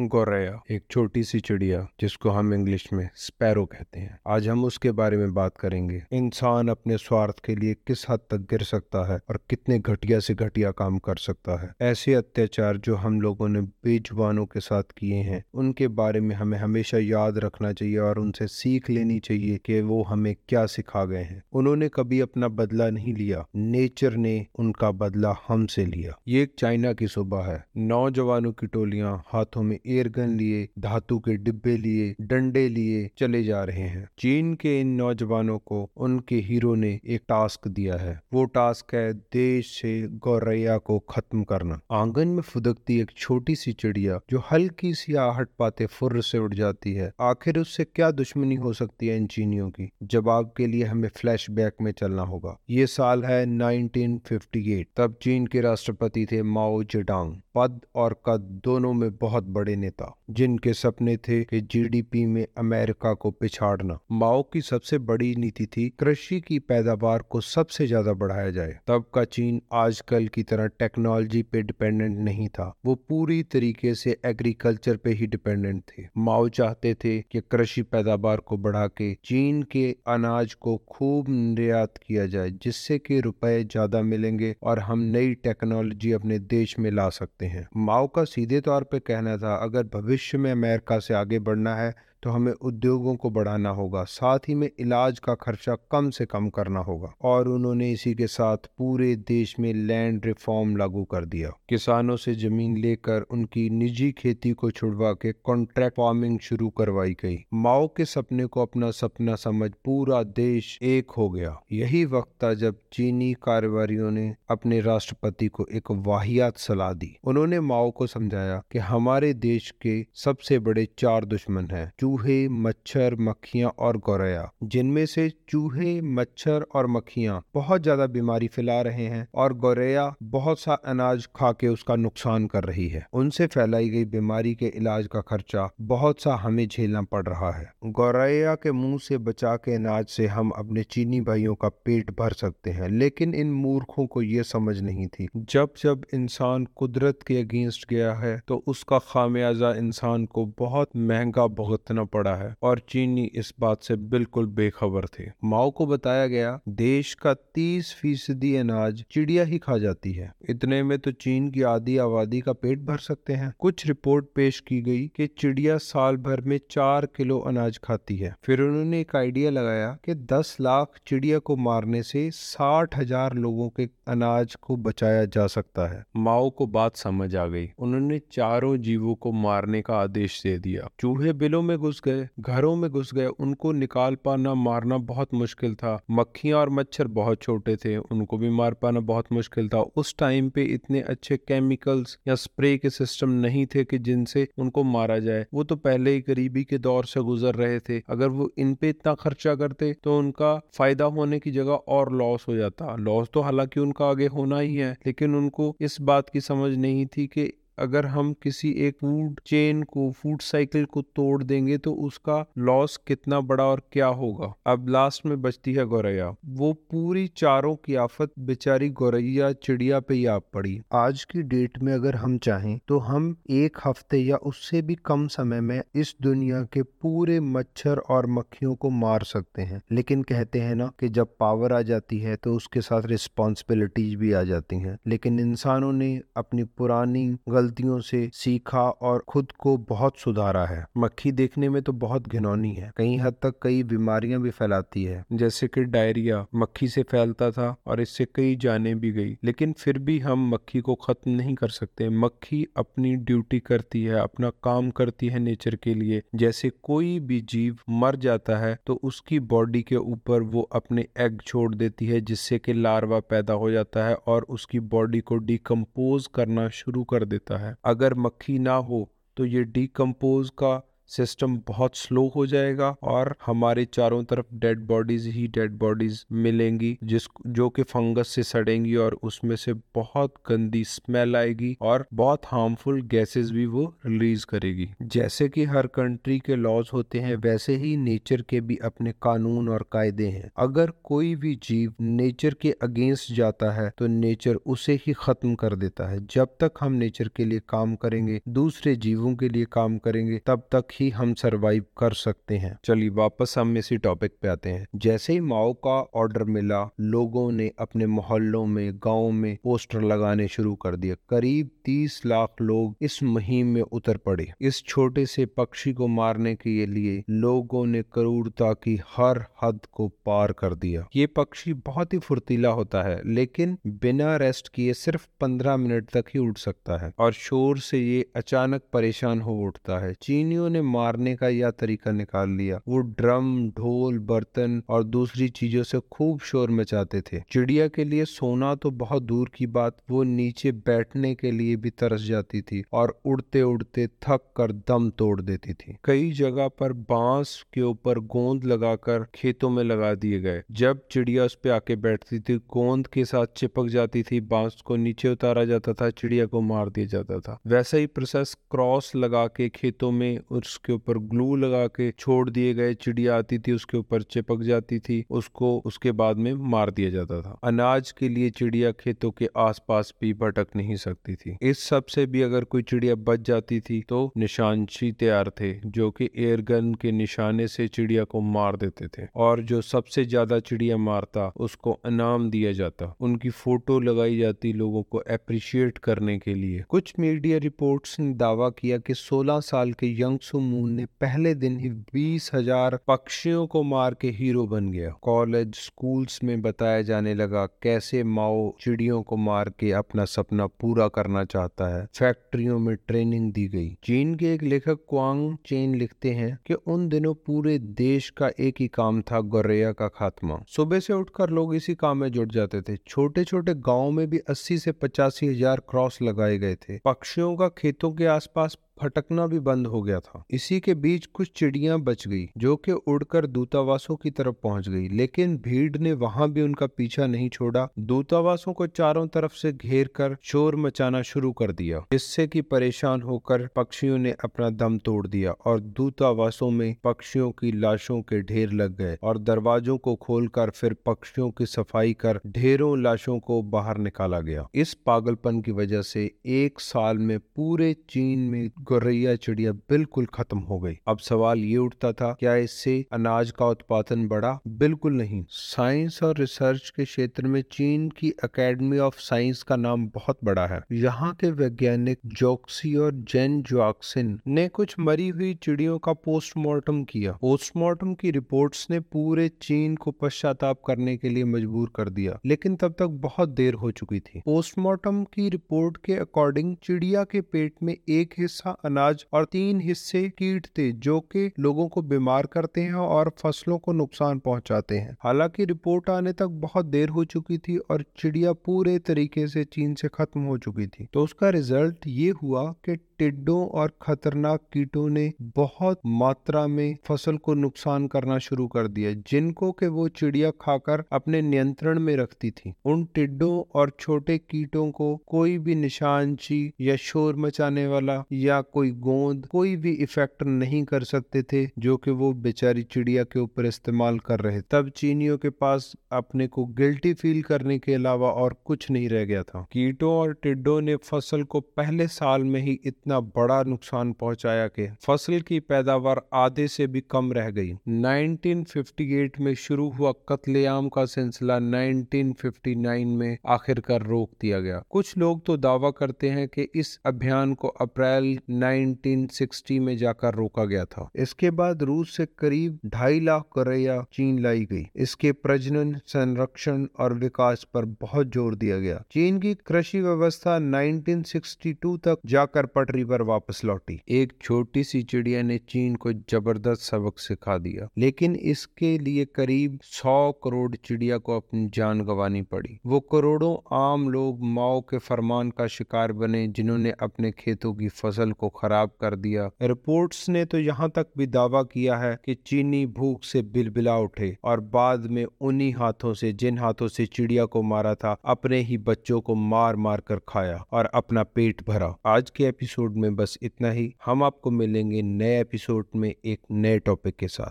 गौरैया, एक छोटी सी चिड़िया, जिसको हम इंग्लिश में स्पैरो कहते हैं। आज हम उसके बारे में बात करेंगे। इंसान अपने स्वार्थ के लिए किस हद तक गिर सकता है और कितने घटिया से घटिया काम कर सकता है? ऐसे अत्याचार जो हम लोगों ने बेजुबानों के साथ किए हैं, उनके बारे में हमें हमेशा याद रखना चाहिए और उनसे सीख लेनी चाहिए कि वो हमें क्या सिखा गए हैं। उन्होंने कभी अपना बदला नहीं लिया। नेचर ने उनका बदला हमसे लिया। ये एक चाइना की सुबह है। नौजवानों की टोलियाँ हाथों में एयरगन लिए, धातु के डिब्बे लिए, डंडे लिए चले जा रहे हैं। चीन के इन नौजवानों को उनके हीरो ने एक टास्क दिया है। वो टास्क है देश से गौरैया को खत्म करना। आँगन में फुदकती एक छोटी सी चिड़िया जो हल्की सी आहट पाते फुर्र से उड़ जाती है। आखिर उससे क्या दुश्मनी हो सकती है इन चीनियों की? जवाब के लिए हमें फ्लैशबैक में चलना होगा। ये साल है 1958 तब चीन के राष्ट्रपति थे माओ जेडांग। पद और कद दोनों में बहुत बड़े नेता, जिनके सपने थे कि जीडीपी में अमेरिका को पिछाड़ना। माओ की सबसे बड़ी नीति थी कृषि की पैदावार को सबसे ज़्यादा बढ़ाया जाए। तब का चीन आजकल की तरह टेक्नोलॉजी पे डिपेंडेंट नहीं था। वो पूरी तरीके से एग्रीकल्चर पे ही डिपेंडेंट थे। माओ चाहते थे कि कृषि पैदावार को बढ़ा के चीन के अनाज को खूब निर्यात किया जाए, जिससे कि रुपए ज़्यादा मिलेंगे और हम नई टेक्नोलॉजी अपने देश में ला सकते हैं। माओ का सीधे तौर पर कहना था, अगर भविष्य में अमेरिका से आगे बढ़ना है तो हमें उद्योगों को बढ़ाना होगा, साथ ही में इलाज का खर्चा कम से कम करना होगा। और उन्होंने इसी के साथ पूरे देश में लैंड रिफॉर्म लागू कर दिया। किसानों से ज़मीन लेकर उनकी निजी खेती को छुड़वा के कॉन्ट्रैक्ट फ़ार्मिंग शुरू करवाई गई। माओ के सपने को अपना सपना समझ पूरा देश एक हो गया। यही वक्त था जब चीनी कारोबारियों ने अपने राष्ट्रपति को एक वाहियात सलाह दी। उन्होंने माओ को समझाया कि हमारे देश के सबसे बड़े चार दुश्मन हैं मच्छर, मक्खियाँ और गौरैया, जिनमें से चूहे, मच्छर और मक्खियाँ बहुत ज़्यादा बीमारी फैला रहे हैं और गौरैया बहुत सा अनाज खा के उसका नुकसान कर रही है। उनसे फैलाई गई बीमारी के इलाज का खर्चा बहुत सा हमें झेलना पड़ रहा है। गौरैया के मुँह से बचा के अनाज से हम अपने चीनी भाइयों का पेट भर सकते हैं, लेकिन इन मूर्खों को ये समझ नहीं थी। जब जब इंसान कुदरत के अगेंस्ट गया है तो उसका खामियाजा इंसान को बहुत महँगा भुगतना करना पड़ा है। और चीनी इस बात से बिल्कुल बेखबर थे। माओ को बताया गया, देश का तीस फ़ीसदी अनाज चिड़िया ही खा जाती है। इतने में तो चीन की आधी आबादी का पेट भर सकते हैं। कुछ रिपोर्ट पेश की गई कि चिड़िया साल भर में चार किलो अनाज खाती है। फिर उन्होंने एक आइडिया लगाया कि दस लाख चिड़िया को मारने से साठ हज़ार लोगों के अनाज को बचाया जा सकता है। माओ को बात समझ आ गई। उन्होंने चारों जीवों को मारने का आदेश दे दिया। चूहे बिलों में घुस गए, घरों में घुस गए, उनको निकाल पाना, मारना बहुत मुश्किल था। मक्खियाँ और मच्छर बहुत छोटे थे, उनको भी मार पाना बहुत मुश्किल था। उस टाइम पे इतने अच्छे केमिकल्स या स्प्रे के सिस्टम नहीं थे कि जिनसे उनको मारा जाए। वो तो पहले ही गरीबी के दौर से गुजर रहे थे। अगर वो इन पे इतना खर्चा करते तो उनका फ़ायदा होने की जगह और लॉस हो जाता। लॉस तो हालाँकि उनका आगे होना ही है, लेकिन उनको इस बात की समझ नहीं थी कि अगर हम किसी एक फ़ूड चेन को फ़ूड साइकिल को तोड़ देंगे तो उसका लॉस कितना बड़ा और क्या होगा? अब लास्ट में बचती है गौरैया। वो पूरी चारों की आफत बेचारी गौरैया चिड़िया पे ही आप पड़ी। आज की डेट में अगर हम चाहें तो हम एक हफ़्ते या उससे भी कम समय में इस दुनिया के पूरे मच्छर और मक्खियों को मार सकते हैं। लेकिन कहते हैं ना कि जब पावर आ जाती है तो उसके साथ रिस्पॉन्सिबिलिटीज भी आ जाती हैं। लेकिन इंसानों ने अपनी पुरानी गलतियों से सीखा और खुद को बहुत सुधारा है। मक्खी देखने में तो बहुत घिनौनी है। कई हद तक कई बीमारियाँ भी फैलाती है। जैसे कि डायरिया मक्खी से फैलता था और इससे कई जाने भी गई। लेकिन फिर भी हम मक्खी को खत्म नहीं कर सकते। मक्खी अपनी ड्यूटी करती है, अपना काम करती है नेचर के लिए। जैसे कोई भी जीव मर जाता है तो उसकी बॉडी के ऊपर वो अपने एग छोड़ देती है, जिससे कि लार्वा पैदा हो जाता है और उसकी बॉडी को डिकम्पोज करना शुरू कर देता है। अगर मक्खी ना हो तो ये डिकम्पोज का सिस्टम बहुत स्लो हो जाएगा और हमारे चारों तरफ़ डेड बॉडीज ही डेड बॉडीज मिलेंगी, जिस, जो कि फंगस से सड़ेंगी और उसमें से बहुत गंदी स्मेल आएगी और बहुत हार्मफुल गैसेस भी वो रिलीज़ करेगी। जैसे कि हर कंट्री के लॉज होते हैं, वैसे ही नेचर के भी अपने कानून और कायदे हैं। अगर कोई भी जीव नेचर के अगेंस्ट जाता है तो नेचर उसे ही खत्म कर देता है। जब तक हम नेचर के लिए काम करेंगे, दूसरे जीवों के लिए काम करेंगे, तब तक ही हम सरवाइव कर सकते हैं। चलिए वापस हम इसी टॉपिक पे आते हैं। जैसे ही माओ का ऑर्डर मिला, लोगों ने अपने मोहल्लों में, गाँव में पोस्टर लगाने शुरू कर दिया करीब तीस लाख लोग इस मुहिम में उतर पड़े। इस छोटे से पक्षी को मारने के लिए लोगों ने क्रूरता की हर हद को पार कर दिया। ये पक्षी बहुत ही फुर्तीला होता है, लेकिन बिना रेस्ट किए सिर्फ़ पंद्रह मिनट तक ही उड़ सकता है। और शोर से ये अचानक परेशान हो उठता है। चीनियों ने मारने का यह तरीका निकाल लिया। वो ड्रम, ढोल, बर्तन और दूसरी चीज़ों से खूब शोर मचाते थे। चिड़िया के लिए सोना तो बहुत दूर की बात, वो नीचे बैठने के लिए भी तरस जाती थी और उड़ते उड़ते थक कर दम तोड़ देती थी। कई जगह पर बाँस के ऊपर गोंद लगाकर खेतों में लगा दिए गए। जब चिड़िया उस पर आके बैठती थी, गोंद के साथ चिपक जाती थी, बाँस को नीचे उतारा जाता था, चिड़िया को मार दिया जाता था। वैसा ही प्रोसेस क्रॉस लगा के खेतों में उसके ऊपर ग्लू लगा के छोड़ दिए गए, चिड़िया आती थी, उसके ऊपर चिपक जाती थी, उसको उसके बाद में मार दिया जाता था। अनाज के लिए चिड़िया खेतों के आसपास भी भटक नहीं सकती थी। इस सबसे भी अगर कोई चिड़िया बच जाती थी तो निशानशी तैयार थे, जो कि एयर गन के निशाने से चिड़िया को मार देते थे। और जो सबसे ज़्यादा चिड़िया मारता, उसको इनाम दिया जाता। उनकी फ़ोटो लगाई जाती लोगों को अप्रिशिएट करने के लिए। कुछ मीडिया रिपोर्ट्स ने दावा किया कि 16 साल के यंग सुमून ने पहले दिन ही बीस हज़ार पक्षियों को मार के हीरो बन गया। कॉलेज स्कूल्स में बताया जाने लगा कैसे माओ चिड़ियों को मार के अपना सपना पूरा करना चाहता है। फैक्ट्रियों में ट्रेनिंग दी गई। चीन के एक लेखक क्वांग चेन लिखते हैं कि उन दिनों पूरे देश का एक ही काम था, गोरैया का खात्मा। सुबह से उठकर लोग इसी काम में जुट जाते थे। छोटे छोटे गाँव में भी अस्सी से पचासी हज़ार क्रॉस लगाए गए थे। पक्षियों का खेतों के आसपास फटकना भी बंद हो गया था। इसी के बीच कुछ चिड़िया बच गई, जो कि उड़कर दूतावासों की तरफ़ पहुँच गई, लेकिन भीड़ ने वहाँ भी उनका पीछा नहीं छोड़ा। दूतावासों को चारों तरफ़ से घेर कर शोर मचाना शुरू कर दिया, जिससे कि परेशान होकर पक्षियों ने अपना दम तोड़ दिया और दूतावासों में पक्षियों की लाशों के ढेर लग गए और दरवाजों को खोलकर फिर पक्षियों की सफ़ाई कर ढेरों लाशों को बाहर निकाला गया। इस पागलपन की वजह से एक साल में पूरे चीन में गौरैया चिड़िया बिल्कुल खत्म हो गई। अब सवाल ये उठता था, क्या इससे अनाज का उत्पादन बढ़ा? बिल्कुल नहीं। साइंस और रिसर्च के क्षेत्र में चीन की अकेडमी ऑफ़ साइंस का नाम बहुत बड़ा है। यहाँ के वैज्ञानिक जोक्सी और जेन जोक्सिन ने कुछ मरी हुई चिड़ियों का पोस्टमार्टम किया। पोस्टमार्टम की रिपोर्ट्स ने पूरे चीन को पश्चाताप करने के लिए मजबूर कर दिया, लेकिन तब तक बहुत देर हो चुकी थी। पोस्टमार्टम की रिपोर्ट के अकॉर्डिंग चिड़िया के पेट में एक हिस्सा अनाज और तीन हिस्से कीट थे, जो कि लोगों को बीमार करते हैं और फ़सलों को नुकसान पहुंचाते हैं। हालाँकि रिपोर्ट आने तक बहुत देर हो चुकी थी और चिड़िया पूरे तरीके से चीन से खत्म हो चुकी थी। तो उसका रिज़ल्ट ये हुआ कि टिड्डों और खतरनाक कीटों ने बहुत मात्रा में फ़सल को नुकसान करना शुरू कर दिया, जिनको के वो चिड़िया खाकर अपने नियंत्रण में रखती थी। उन टिड्डों और छोटे कीटों को कोई भी निशानची या शोर मचाने वाला या कोई गोंद, कोई भी इफ़ेक्ट नहीं कर सकते थे, जो कि वो बेचारी चिड़िया के ऊपर इस्तेमाल कर रहे। तब चीनियों के पास अपने को गिल्टी फील करने के अलावा और कुछ नहीं रह गया था। कीटों और टिड्डों ने फ़सल को पहले साल में ही इतना बड़ा नुकसान पहुँचाया कि फ़सल की पैदावार आधे से भी कम रह गई। 1958 में शुरू हुआ कत्लेआम का सिलसिला 1959 में आखिरकार रोक दिया गया। कुछ लोग तो दावा करते हैं कि इस अभियान को अप्रैल 1960 में जाकर रोका गया था। इसके बाद रूस से करीब ढाई लाख करैया चीन लाई गई। इसके प्रजनन, संरक्षण और विकास पर बहुत ज़ोर दिया गया। चीन की कृषि व्यवस्था 1962 तक जाकर पटरी पटरी पर वापस लौटी। एक छोटी सी चिड़िया ने चीन को ज़बरदस्त सबक सिखा दिया, लेकिन इसके लिए करीब सौ करोड़ चिड़िया को अपनी जान गंवानी पड़ी। वो करोड़ों आम लोग माओ के फरमान का शिकार बने, जिन्होंने अपने खेतों की फ़सल को खराब कर दिया। रिपोर्ट्स ने तो यहाँ तक भी दावा किया है कि चीनी भूख से बिलबिला उठे और बाद में उन्हीं हाथों से, जिन हाथों से चिड़िया को मारा था, अपने ही बच्चों को मार मार कर खाया और अपना पेट भरा। आज के एपिसोड में बस इतना ही। हम आपको मिलेंगे नए एपिसोड में एक नए टॉपिक के साथ।